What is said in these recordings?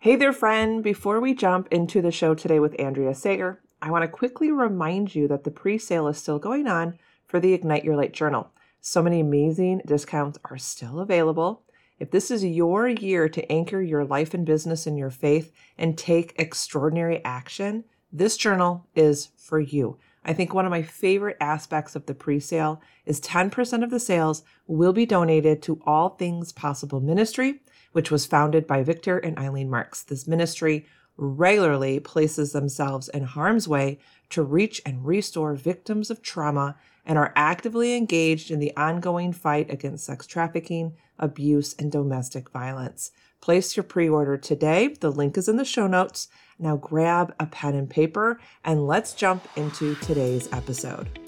Hey there, friend. Before we jump into the show today with Andrea Sager, I want to quickly remind you that the pre sale is still going on for the Ignite Your Light Journal. So many amazing discounts are still available. If this is your year to anchor your life and business in your faith and take extraordinary action, this journal is for you. I think one of my favorite aspects of the pre sale is 10% of the sales will be donated to All Things Possible Ministry, which was founded by Victor and Eileen Marx. This ministry regularly places themselves in harm's way to reach and restore victims of trauma and are actively engaged in the ongoing fight against sex trafficking, abuse, and domestic violence. Place your pre order today. The link is in the show notes. Now grab a pen and paper and let's jump into today's episode.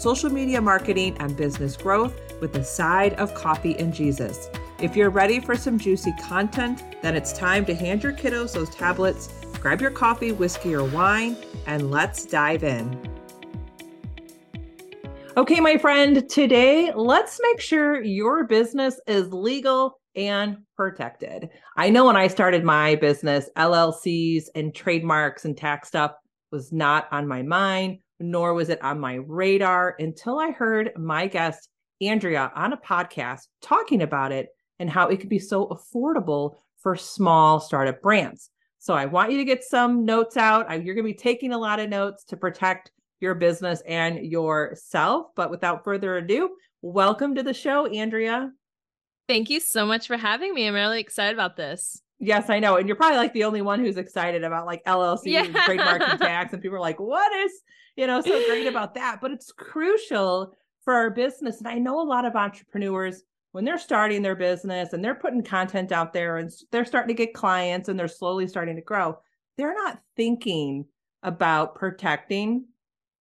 social media marketing, and business growth with a side of coffee and Jesus. If you're ready for some juicy content, then it's time to hand your kiddos those tablets Grab your coffee, whiskey, or wine, and let's dive in. Okay, my friend, today let's make sure your business is legal and protected. I know when I started my business, LLCs and trademarks and tax stuff was not on my mind, nor was it on my radar until I heard my guest, Andrea, on a podcast talking about it and how it could be so affordable for small startup brands. So I want you to get some notes out. You're going to be taking a lot of notes to protect your business and yourself. But without further ado, welcome to the show, Andrea. Thank you so much for having me. I'm really excited about this. Yes, I know. And you're probably like the only one who's excited about like LLC yeah. and trademark and tax. And people are like, what is, you know, so great about that? But it's crucial for our business. And I know a lot of entrepreneurs when they're starting their business and they're putting content out there and they're starting to get clients and they're slowly starting to grow, they're not thinking about protecting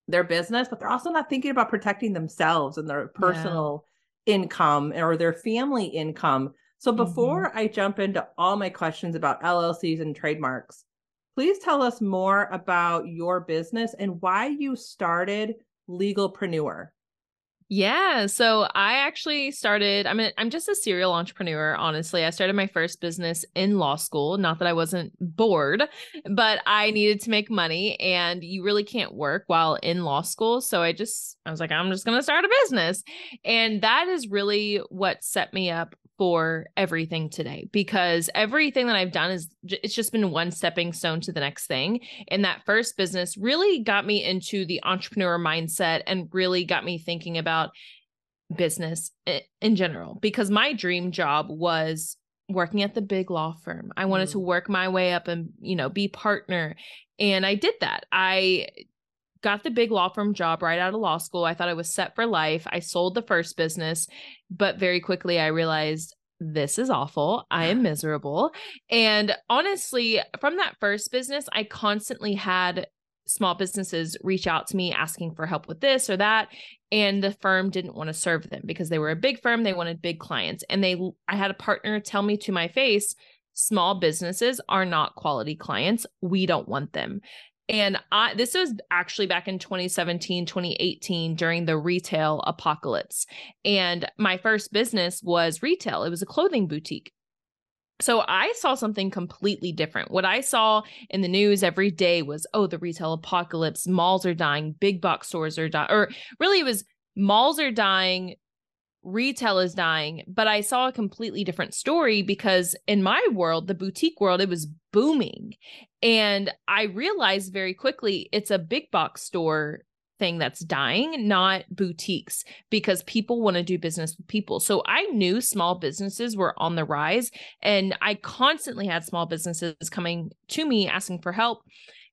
their business, but they're also not thinking about protecting themselves and their personal yeah. income or their family income. So before mm-hmm. I jump into all my questions about LLCs and trademarks, please tell us more about your business and why you started Legalpreneur. Yeah, so I actually started I'm a, I'm just a serial entrepreneur, honestly. I started my first business in law school, not that I wasn't bored, but I needed to make money and you really can't work while in law school, so I just I was like I'm just going to start a business. And that is really what set me up for everything today because everything that I've done is it's just been one stepping stone to the next thing. And that first business really got me into the entrepreneur mindset and really got me thinking about business in general because my dream job was working at the big law firm. I wanted mm. to work my way up and, you know, be partner. And I did that. I got the big law firm job right out of law school. I thought I was set for life. I sold the first business, but very quickly I realized this is awful. I am miserable. And honestly, from that first business, I constantly had small businesses reach out to me asking for help with this or that and the firm didn't want to serve them because they were a big firm they wanted big clients and they i had a partner tell me to my face small businesses are not quality clients we don't want them and I this was actually back in 2017, 2018 during the retail apocalypse. And my first business was retail. It was a clothing boutique. So I saw something completely different. What I saw in the news every day was, oh, the retail apocalypse, malls are dying, big box stores are dying, or really it was malls are dying, retail is dying. But I saw a completely different story because in my world, the boutique world, it was booming. And I realized very quickly it's a big box store thing that's dying, not boutiques, because people want to do business with people. So I knew small businesses were on the rise, and I constantly had small businesses coming to me asking for help.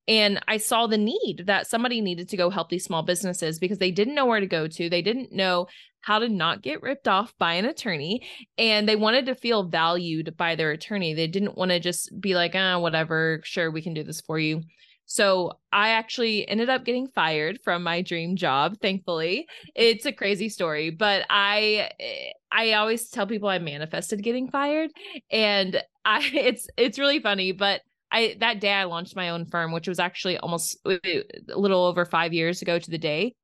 And I saw the need that somebody needed to go help these small businesses because they didn't know where to go to. They didn't know how to not get ripped off by an attorney. And they wanted to feel valued by their attorney. They didn't want to just be like, ah, whatever, sure, we can do this for you. So I actually ended up getting fired from my dream job, thankfully. It's a crazy story, but I eh, I always tell people I manifested getting fired and I it's it's really funny, but I that day I launched my own firm, which was actually almost a little over 5 years ago to the day.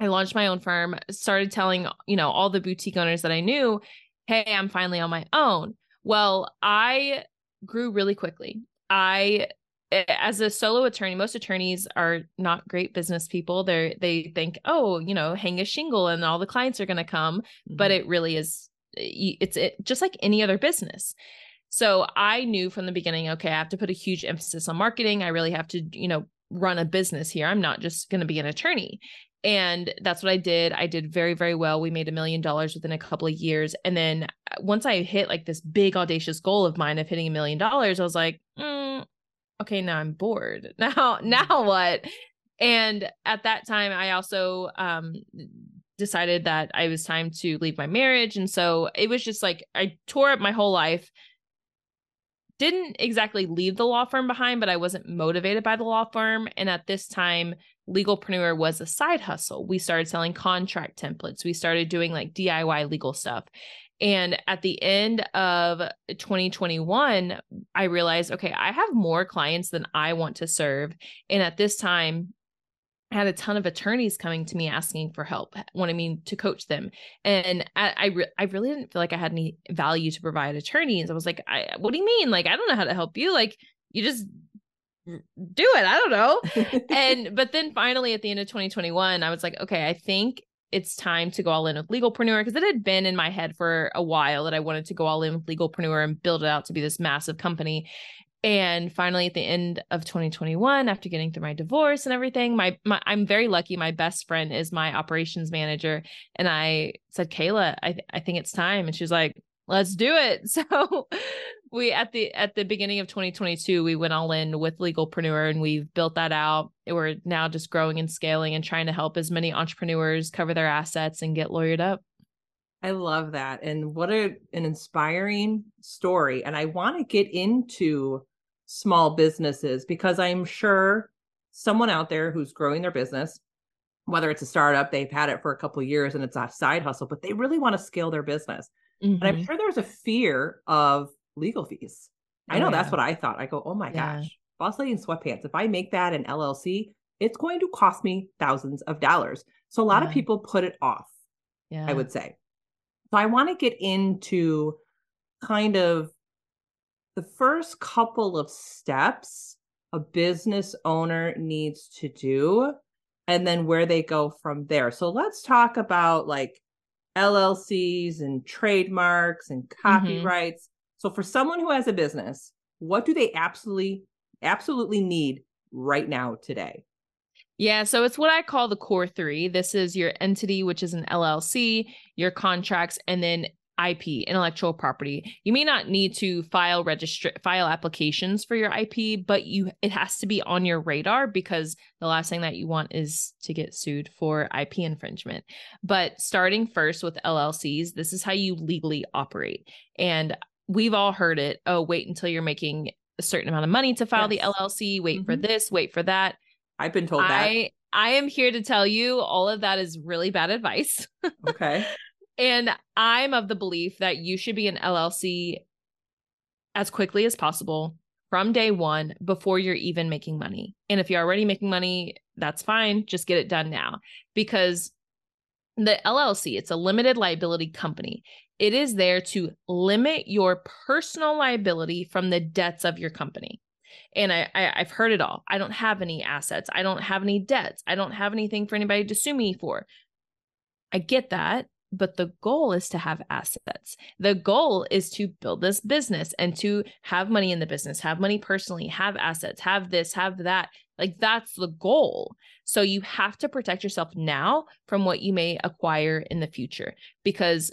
I launched my own firm, started telling, you know, all the boutique owners that I knew, "Hey, I'm finally on my own." Well, I grew really quickly. I as a solo attorney, most attorneys are not great business people. They they think, oh, you know, hang a shingle and all the clients are going to come, mm-hmm. but it really is it's it, just like any other business. So I knew from the beginning, okay, I have to put a huge emphasis on marketing. I really have to, you know, run a business here. I'm not just going to be an attorney. And that's what I did. I did very, very well. We made a million dollars within a couple of years. And then uh, once I hit like this big, audacious goal of mine of hitting a million dollars, I was like, mm, okay, now I'm bored. Now, mm-hmm. now what? And at that time, I also um, decided that I was time to leave my marriage. And so it was just like I tore up my whole life. Didn't exactly leave the law firm behind, but I wasn't motivated by the law firm. And at this time, Legalpreneur was a side hustle. We started selling contract templates. We started doing like DIY legal stuff. And at the end of 2021, I realized, okay, I have more clients than I want to serve. And at this time, I had a ton of attorneys coming to me asking for help, wanting me to coach them. And I, I, re- I really didn't feel like I had any value to provide attorneys. I was like, I, what do you mean? Like, I don't know how to help you. Like, you just do it. I don't know. and, but then finally at the end of 2021, I was like, okay, I think it's time to go all in with legalpreneur because it had been in my head for a while that I wanted to go all in with legalpreneur and build it out to be this massive company. And finally, at the end of 2021, after getting through my divorce and everything, my, my I'm very lucky. My best friend is my operations manager, and I said, "Kayla, I th- I think it's time." And she was like, "Let's do it." So we at the at the beginning of 2022 we went all in with legalpreneur and we've built that out we're now just growing and scaling and trying to help as many entrepreneurs cover their assets and get lawyered up i love that and what a, an inspiring story and i want to get into small businesses because i'm sure someone out there who's growing their business whether it's a startup they've had it for a couple of years and it's a side hustle but they really want to scale their business mm-hmm. and i'm mm-hmm. sure there's a fear of legal fees. Oh, I know yeah. that's what I thought. I go, oh my yeah. gosh, boss lady in sweatpants. If I make that an LLC, it's going to cost me thousands of dollars. So a lot yeah. of people put it off. Yeah. I would say. So I want to get into kind of the first couple of steps a business owner needs to do and then where they go from there. So let's talk about like LLCs and trademarks and mm-hmm. copyrights. Mm-hmm. So for someone who has a business, what do they absolutely absolutely need right now today? Yeah, so it's what I call the core 3. This is your entity which is an LLC, your contracts and then IP, intellectual property. You may not need to file register file applications for your IP, but you it has to be on your radar because the last thing that you want is to get sued for IP infringement. But starting first with LLCs, this is how you legally operate. And we've all heard it. Oh, wait until you're making a certain amount of money to file yes. the LLC. Wait mm-hmm. for this, wait for that. I've been told I, that. I am here to tell you all of that is really bad advice. Okay. and I'm of the belief that you should be an LLC as quickly as possible from day one before you're even making money. And if you're already making money, that's fine. Just get it done now because the LLC, it's a limited liability company. It is there to limit your personal liability from the debts of your company. And I, I have heard it all. I don't have any assets. I don't have any debts. I don't have anything for anybody to sue me for. I get that, but the goal is to have assets. The goal is to build this business and to have money in the business, have money personally, have assets, have this, have that. Like that's the goal. So you have to protect yourself now from what you may acquire in the future because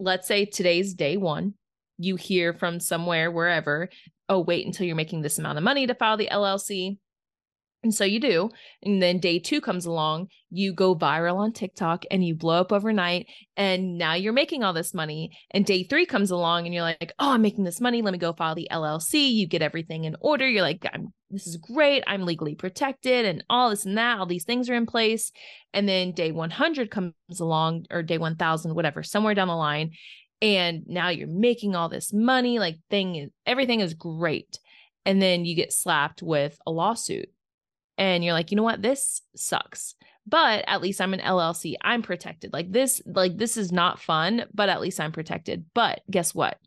let's say today's day one, you hear from somewhere, wherever, oh, wait until you're making this amount of money to file the LLC. And so you do. And then day two comes along, you go viral on TikTok and you blow up overnight. And now you're making all this money. And day three comes along and you're like, oh, I'm making this money. Let me go file the LLC. You get everything in order. You're like, I'm, this is great. I'm legally protected and all this and that. All these things are in place. And then day 100 comes along or day 1000, whatever, somewhere down the line. And now you're making all this money. Like thing is, everything is great. And then you get slapped with a lawsuit and you're like, you know what, this sucks. But at least I'm an LLC. I'm protected. Like this, like this is not fun, but at least I'm protected. But guess what?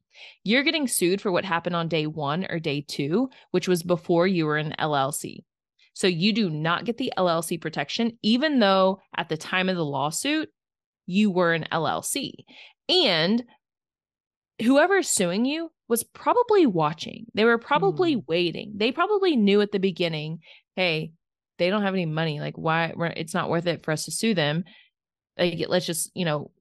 You're getting sued for what happened on day one or day two, which was before you were an LLC. So you do not get the LLC protection, even though at the time of the lawsuit, you were an LLC. And whoever is suing you was probably watching. They were probably mm. waiting. They probably knew at the beginning, hey, they don't have any money. Like, why? It's not worth it for us to sue them. Like, let's just, you know,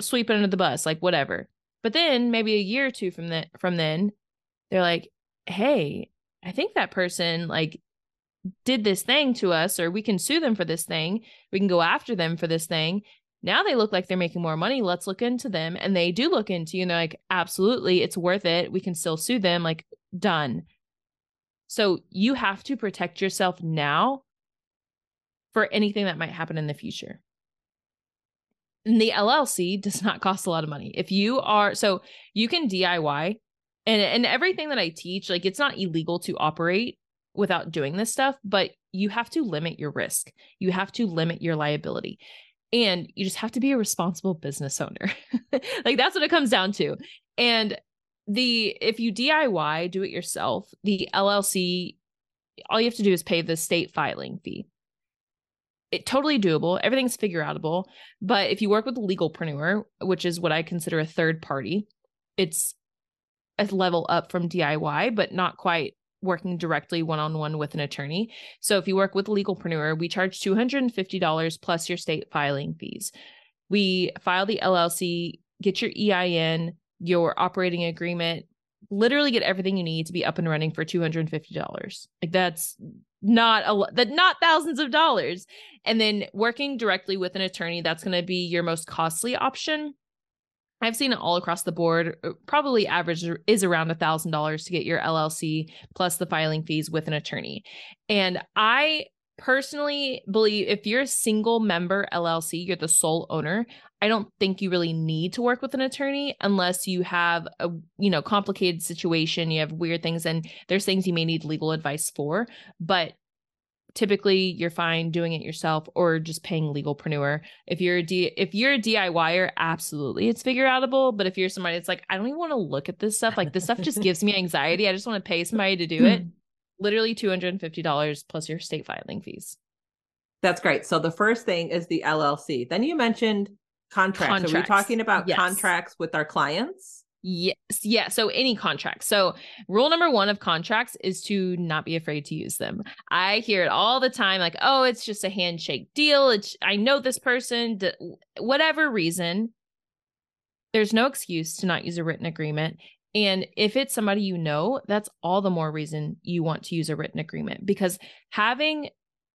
sweep it under the bus, like whatever. But then maybe a year or two from that from then, they're like, hey, I think that person like did this thing to us, or we can sue them for this thing. We can go after them for this thing. Now they look like they're making more money. Let's look into them. And they do look into you, and they're like, absolutely, it's worth it. We can still sue them. Like, done. So you have to protect yourself now for anything that might happen in the future. And the LLC does not cost a lot of money. If you are so you can DIY and and everything that I teach like it's not illegal to operate without doing this stuff, but you have to limit your risk. You have to limit your liability. And you just have to be a responsible business owner. like that's what it comes down to. And the if you DIY, do it yourself, the LLC, all you have to do is pay the state filing fee. It totally doable. Everything's figure outable. But if you work with a legalpreneur, which is what I consider a third party, it's a level up from DIY, but not quite working directly one on one with an attorney. So if you work with a legalpreneur, we charge $250 plus your state filing fees. We file the LLC, get your EIN, your operating agreement, literally get everything you need to be up and running for $250. Like that's not a that not thousands of dollars. And then working directly with an attorney, that's going to be your most costly option. I've seen it all across the board. Uh, probably average is around a thousand dollars to get your LLC plus the filing fees with an attorney. And I personally believe if you're a single member LLC, you're the sole owner. I don't think you really need to work with an attorney unless you have a you know complicated situation, you have weird things and there's things you may need legal advice for, but typically you're fine doing it yourself or just paying legalpreneur. If you're a D if you're a DIYer, absolutely it's figure outable, but if you're somebody that's like I don't even want to look at this stuff, like this stuff just gives me anxiety. I just want to pay somebody to do it hmm. literally $250 plus your state filing fees. That's great. So the first thing is the LLC. Then you mentioned contracts. contracts. Are we talking about yes. contracts with our clients? Yes. Yeah. So any contracts. So rule number one of contracts is to not be afraid to use them. I hear it all the time like, oh, it's just a handshake deal. It's, I know this person, whatever reason. There's no excuse to not use a written agreement. And if it's somebody you know, that's all the more reason you want to use a written agreement because having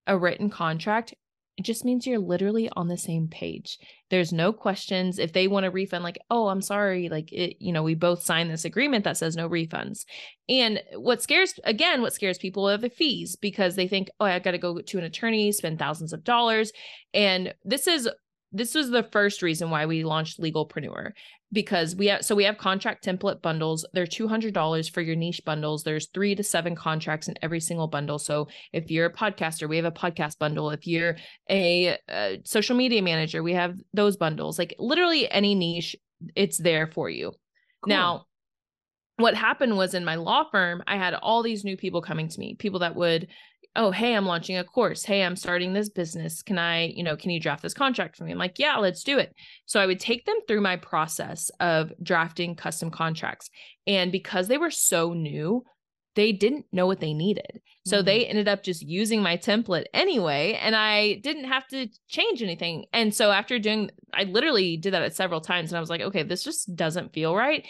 a written contract it just means you're literally on the same page. There's no questions. If they want a refund, like, oh, I'm sorry, like it, you know, we both signed this agreement that says no refunds. And what scares, again, what scares people are the fees because they think, oh, I got to go to an attorney, spend thousands of dollars. And this is this was the first reason why we launched Legalpreneur because we have so we have contract template bundles. They're $200 for your niche bundles. There's 3 to 7 contracts in every single bundle. So if you're a podcaster, we have a podcast bundle. If you're a, a social media manager, we have those bundles. Like literally any niche, it's there for you. Cool. Now, what happened was in my law firm, I had all these new people coming to me, people that would oh hey i'm launching a course. Hey i'm starting this business. Can i you know can you draft this contract for me? I'm like yeah let's do it. So i would take them through my process of drafting custom contracts. And because they were so new they didn't know what they needed. So mm-hmm. they ended up just using my template anyway and i didn't have to change anything. And so after doing i literally did that at several times and i was like okay this just doesn't feel right.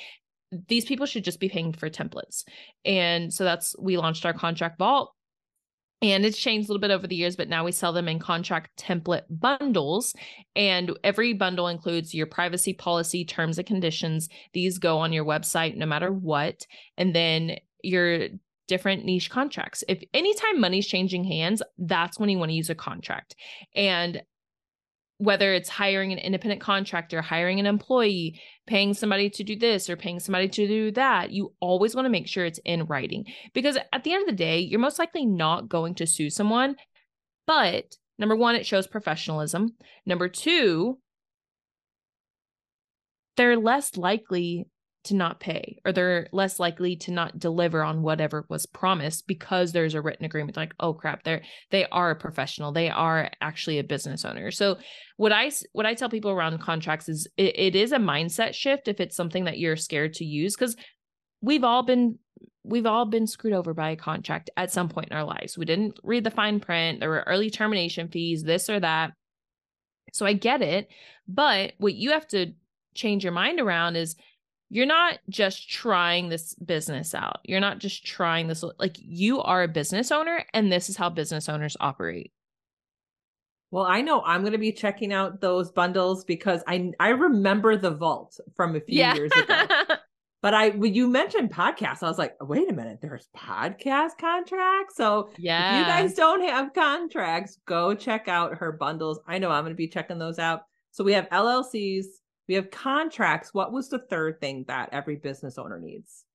These people should just be paying for templates. And so that's we launched our contract vault and it's changed a little bit over the years but now we sell them in contract template bundles. And every bundle includes your privacy policy terms and conditions. These go on your website no matter what. And then your different niche contracts. If anytime money's changing hands that's when you want to use a contract. And whether it's hiring an independent contractor, hiring an employee, paying somebody to do this or paying somebody to do that, you always want to make sure it's in writing. Because at the end of the day, you're most likely not going to sue someone. But number one, it shows professionalism. Number two, they're less likely to not pay or they're less likely to not deliver on whatever was promised because there's a written agreement like oh crap they're they are a professional. They are actually a business owner. So what i what i tell people around contracts is it, it is a mindset shift if it's something that you're scared to use because we've all been we've all been screwed over by a contract at some point in our lives. We didn't read the fine print. There were early termination fees this or that. So i get it but what you have to change your mind around is you're not just trying this business out. You're not just trying this like you are a business owner and this is how business owners operate. Well, I know I'm going to be checking out those bundles because I I remember the vault from a few yeah. years ago. but I when you mentioned podcasts, I was like, wait a minute, there's podcast contracts. So yeah, if you guys don't have contracts, go check out her bundles. I know I'm going to be checking those out. So we have LLCs, we have contracts. What was the third thing that every business owner needs?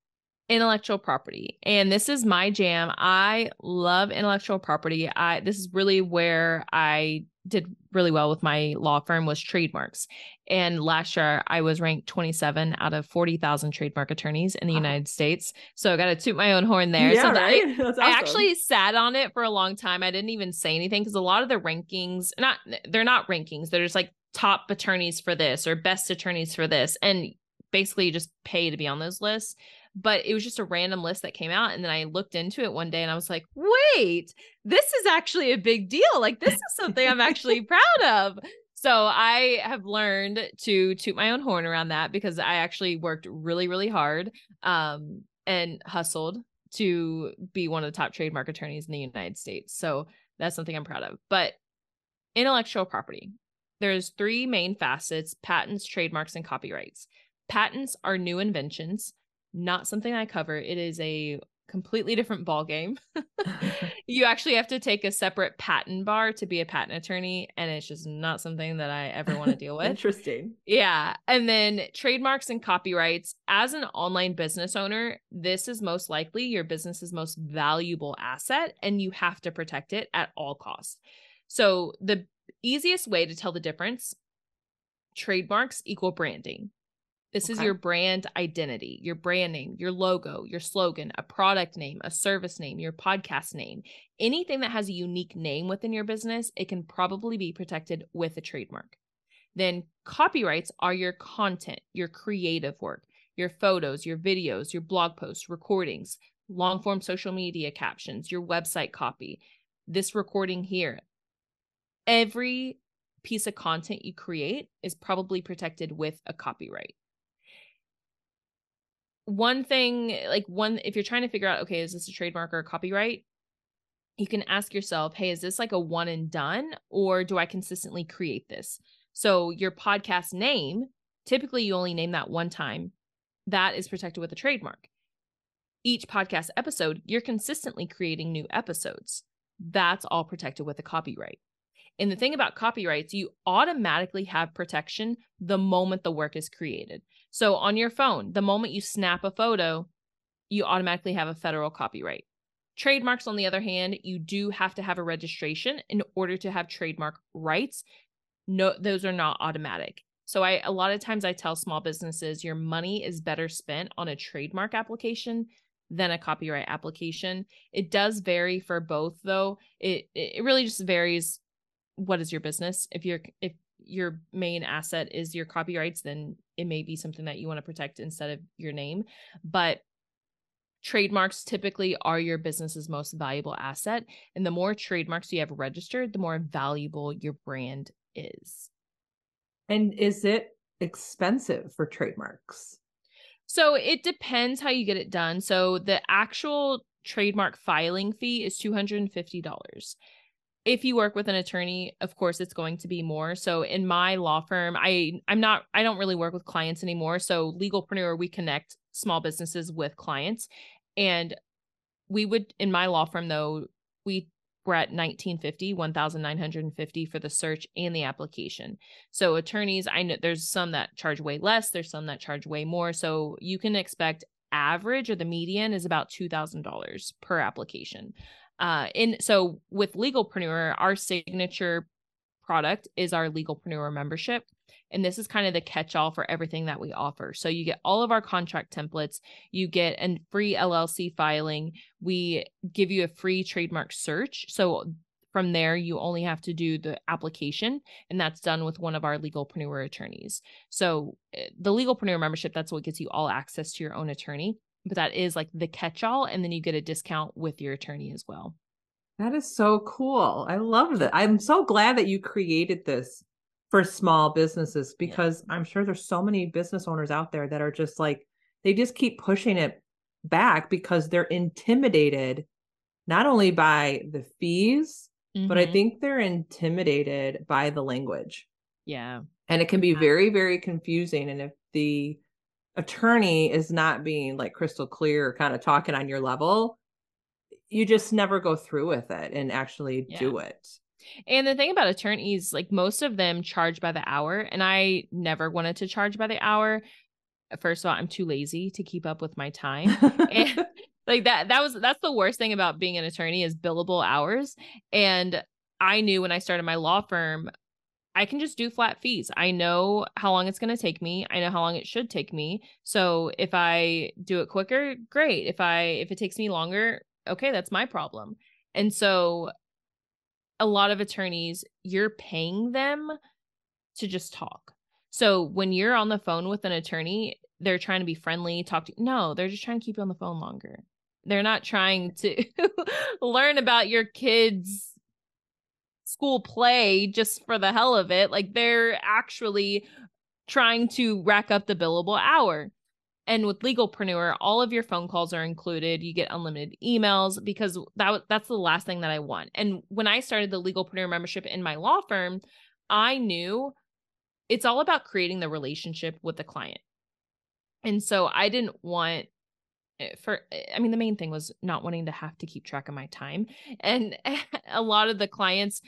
intellectual property and this is my jam i love intellectual property i this is really where i did really well with my law firm was trademarks and last year i was ranked 27 out of 40,000 trademark attorneys in the wow. united states so i got to toot my own horn there yeah, so right? I, awesome. I actually sat on it for a long time i didn't even say anything because a lot of the rankings not they're not rankings they're just like top attorneys for this or best attorneys for this. And basically just pay to be on those lists. But it was just a random list that came out. And then I looked into it one day and I was like, wait, this is actually a big deal. Like, this is something I'm actually proud of. So I have learned to toot my own horn around that because I actually worked really, really hard um, and hustled to be one of the top trademark attorneys in the United States. So that's something I'm proud of. But intellectual property, there's three main facets patents, trademarks, and copyrights. Patents are new inventions, not something I cover. It is a completely different ball game. you actually have to take a separate patent bar to be a patent attorney and it's just not something that I ever want to deal with. Interesting. Yeah. And then trademarks and copyrights as an online business owner, this is most likely your business's most valuable asset and you have to protect it at all costs. So the easiest way to tell the difference trademarks equal branding. This okay. is your brand identity, your brand name, your logo, your slogan, a product name, a service name, your podcast name. Anything that has a unique name within your business, it can probably be protected with a trademark. Then copyrights are your content, your creative work, your photos, your videos, your blog posts, recordings, long form social media captions, your website copy, this recording here, every piece of content you create is probably protected with a copyright. One thing, like one, if you're trying to figure out, okay, is this a trademark or a copyright? You can ask yourself, hey, is this like a one and done, or do I consistently create this? So, your podcast name, typically you only name that one time, that is protected with a trademark. Each podcast episode, you're consistently creating new episodes. That's all protected with a copyright. And the thing about copyrights, you automatically have protection the moment the work is created. So on your phone, the moment you snap a photo, you automatically have a federal copyright. Trademarks, on the other hand, you do have to have a registration in order to have trademark rights. No, those are not automatic. So I a lot of times I tell small businesses your money is better spent on a trademark application than a copyright application. It does vary for both though. It it really just varies what is your business? If you're if your main asset is your copyrights then it may be something that you want to protect instead of your name but trademarks typically are your business's most valuable asset and the more trademarks you have registered the more valuable your brand is. And is it expensive for trademarks? So it depends how you get it done. So the actual trademark filing fee is $250 if you work with an attorney of course it's going to be more. So in my law firm i i'm not i don't really work with clients anymore. So legalpreneur we connect small businesses with clients. And we would in my law firm though we we're at 1950 1950 for the search and the application. So attorneys i know there's some that charge way less there's some that charge way more. So you can expect average or the median is about $2000 per application uh in so with legalpreneur our signature product is our legalpreneur membership and this is kind of the catch all for everything that we offer. So you get all of our contract templates, you get a free LLC filing, we give you a free trademark search. So from there, you only have to do the application, and that's done with one of our legalpreneur attorneys. So eh, the legalpreneur membership, that's what gets you all access to your own attorney. But that is like the catch all, and then you get a discount with your attorney as well. That is so cool. I love that. I'm so glad that you created this for small businesses because yeah. I'm sure there's so many business owners out there that are just like they just keep pushing it back because they're intimidated not only by the fees mm-hmm. but I mm-hmm. think they're intimidated by the language. Yeah. And it can be very very confusing and if the attorney is not being like crystal clear kind of talking on your level you just never go through with it and actually yeah. do it. And the thing about attorneys, like most of them charge by the hour, and I never wanted to charge by the hour. First of all, I'm too lazy to keep up with my time. and like that that was that's the worst thing about being an attorney is billable hours. And I knew when I started my law firm, I can just do flat fees. I know how long it's going to take me. I know how long it should take me. So if I do it quicker, great. If I if it takes me longer, okay, that's my problem. And so a lot of attorneys, you're paying them to just talk. So when you're on the phone with an attorney, they're trying to be friendly, talk to no, they're just trying to keep you on the phone longer. They're not trying to learn about your kids' school play just for the hell of it. Like they're actually trying to rack up the billable hour. And with Legalpreneur, all of your phone calls are included. You get unlimited emails because that that's the last thing that I want. And when I started the Legalpreneur membership in my law firm, I knew it's all about creating the relationship with the client. And so I didn't want eh, for I mean the main thing was not wanting to have to keep track of my time. And a lot of the clients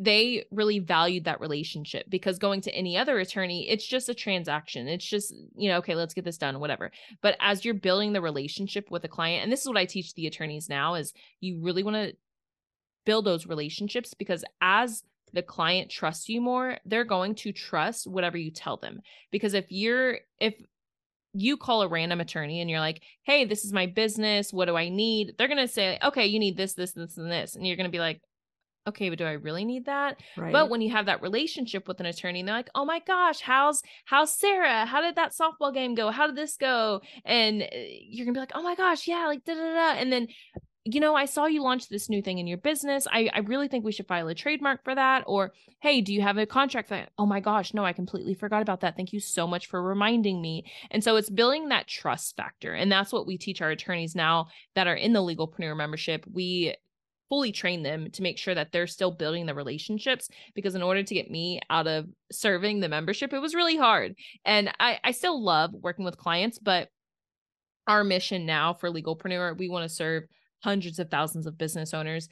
they really valued that relationship because going to any other attorney, it's just a transaction. It's just, you know, okay, let's get this done, whatever. But as you're building the relationship with a client, and this is what I teach the attorneys now is you really want to build those relationships because as the client trusts you more, they're going to trust whatever you tell them. Because if you're if you call a random attorney and you're like, "Hey, this is my business. What do I need?" They're going to say, "Okay, you need this, this, this, and this." And you're going to be like, okay, but do I really need that? Right. But when you have that relationship with an attorney, they're like, oh my gosh, how's how's Sarah? How did that softball game go? How did this go? And eh, you're gonna be like, oh my gosh, yeah, like da da da. And then you know, I saw you launch this new thing in your business. I, I really think we should file a trademark for that. Or, hey, do you have a contract that? Oh my gosh, no, I completely forgot about that. Thank you so much for reminding me. And so it's building that trust factor. And that's what we teach our attorneys now that are in the Legalpreneur membership. We fully train them to make sure that they're still building the relationships because in order to get me out of serving the membership it was really hard. And i i still love working with clients but our mission now for legalpreneur we want to serve hundreds of thousands of business owners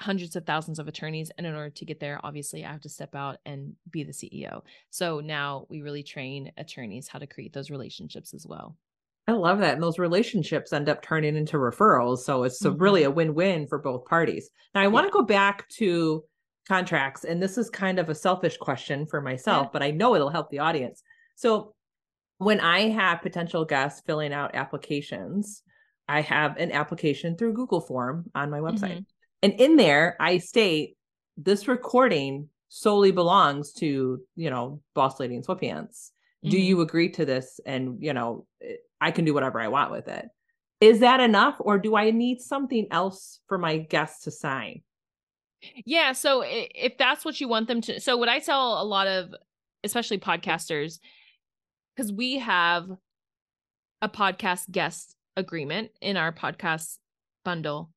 hundreds of thousands of attorneys and in order to get there obviously i have to step out and be the ceo so now we really train attorneys how to create those relationships as well I love that. And those relationships end up turning into referrals. So it's mm-hmm. a really a win win for both parties. Now, I yeah. want to go back to contracts. And this is kind of a selfish question for myself, yeah. but I know it'll help the audience. So when I have potential guests filling out applications, I have an application through Google Form on my website. Mm-hmm. And in there, I state this recording solely belongs to, you know, Boss Lady in Sweatpants. Mm-hmm. Do you agree to this? And, you know, I can do whatever I want with it. Is that enough or do I need something else for my guests to sign? Yeah, so if that's what you want them to so what I tell a lot of especially podcasters cuz we have a podcast guest agreement in our podcast bundle.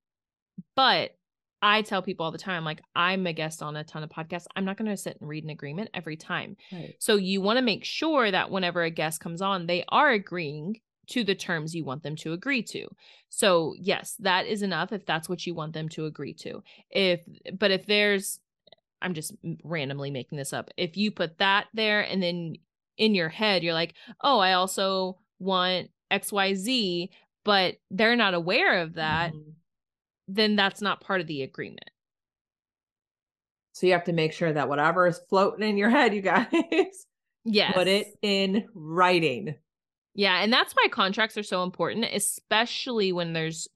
But I tell people all the time, like, I'm a guest on a ton of podcasts. I'm not going to sit and read an agreement every time. Right. So you want to make sure that whenever a guest comes on, they are agreeing to the terms you want them to agree to. So, yes, that is enough if that's what you want them to agree to. If but if there's I'm just randomly making this up. If you put that there and then in your head you're like, "Oh, I also want XYZ," but they're not aware of that, Mhm. Then that's not part of the agreement. So you have to make sure that whatever is floating in your head, you guys, Yes. put it in writing. Yeah, and that's why contracts are so important, especially when there's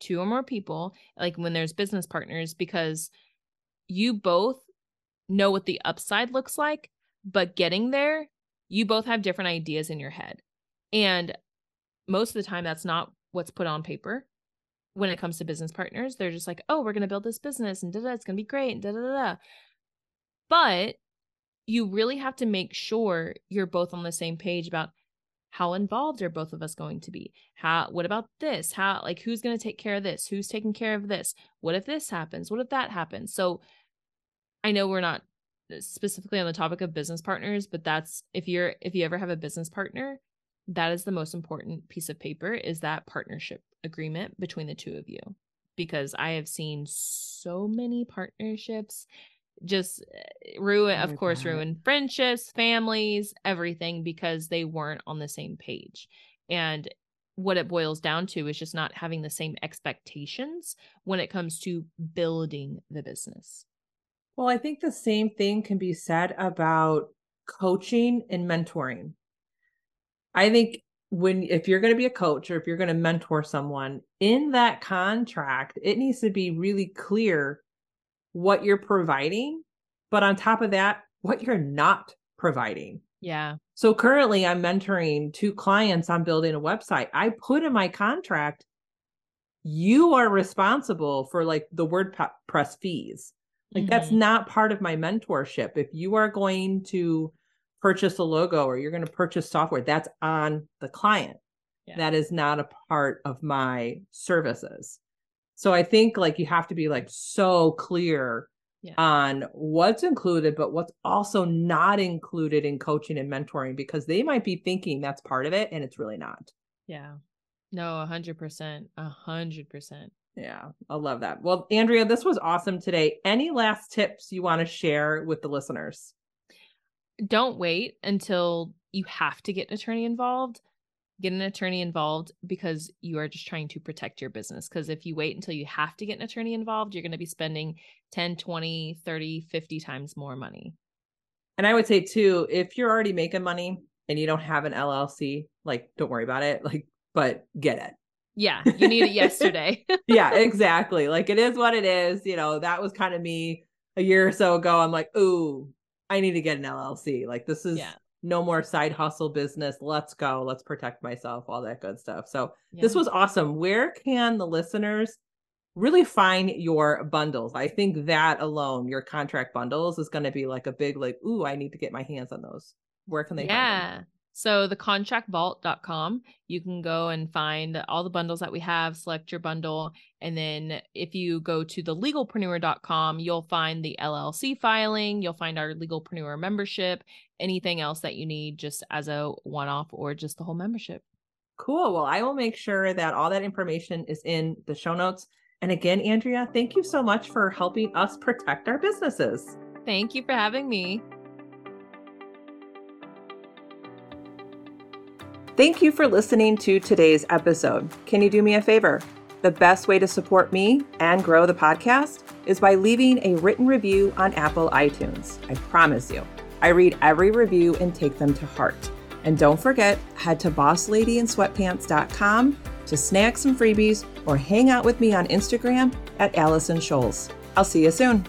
two or more people, like when there's business partners, because you both know what the upside looks like, but getting there, you both have different ideas in your head. And most of the time, that's not what's put on paper. When it comes to business partners, they're just like, oh, we're going to build this business and da da, it's going to be great and da da da. But you really have to make sure you're both on the same page about how involved are both of us going to be? How what about this? How like who's going to take care of this? Who's taking care of this? What if this happens? What if that happens? So i know we're not uh, specifically on the topic of business partners but that's if you're if you ever have a business partner that is the most important piece of paper is that partnership agreement between the two of you because i have seen so many partnerships just uh, ruin of course God. ruin friendships families everything because they weren't on the same page and what it boils down to is just not having the same expectations when it comes to building the business Well, I think the same thing can be said about coaching and mentoring. I think when if you're going to be a coach or if you're going to mentor someone in that contract, it needs to be really clear what you're providing, but on top of that, what you're not providing. yeah So currently I'm mentoring two clients on building a website. I put in my contract you are responsible for like the WordPress fees. Like that's Mhm. not part of my mentorship. If you are going to purchase a logo or you're going to purchase software, that's on the client. Yeah. That is not a part of my services. So I think like you have to be like so clear Yeah. on what's included, but what's also not included in coaching and mentoring because they might be thinking that's part of it and it's really not. yeah no a hundred percent a hundred percent Yeah, I love that. Well, Andrea, this was awesome today. Any last tips you want to share with the listeners? Don't wait until you have to get an attorney involved get an attorney involved because you are just trying to protect your business because if you wait until you have to get an attorney involved you're going to be spending 10 20 30 50 times more money And I would say too, if you're already making money and you don't have an LLC, like don't worry about it. Like, but get it. yeah you need it yesterday yeah, exactly. Like it is what it is. You know, that was kind of me a year or so ago. I'm like, ooh, I need to get an LLC. Like this is yeah no more side hustle business. Let's go. Let's protect myself, all that good stuff. So this was awesome. Where can the listeners really find your bundles? I think that alone, your contract bundles, is going to be like a big, like, ooh, I need to get my hands on those. Where can they yeah so the contractvault.com you can go and find all the bundles that we have select your bundle and then if you go to the legalpreneur.com you'll find the llc filing you'll find our legalpreneur membership anything else that you need just as a one-off or just the whole membership Cool. Well, I will make sure that all that information is in the show notes. And again, Andrea, thank you so much for helping us protect our businesses. thank you for having me Thank you for listening to today's episode. Can you do me a favor? The best way to support me and grow the podcast is by leaving a written review on Apple iTunes. I promise you, I read every review and take them to heart. And don't forget, head to bossladyinsweatpants.com to snag some freebies or hang out with me on Instagram at Allison Scholes. I'll see you soon.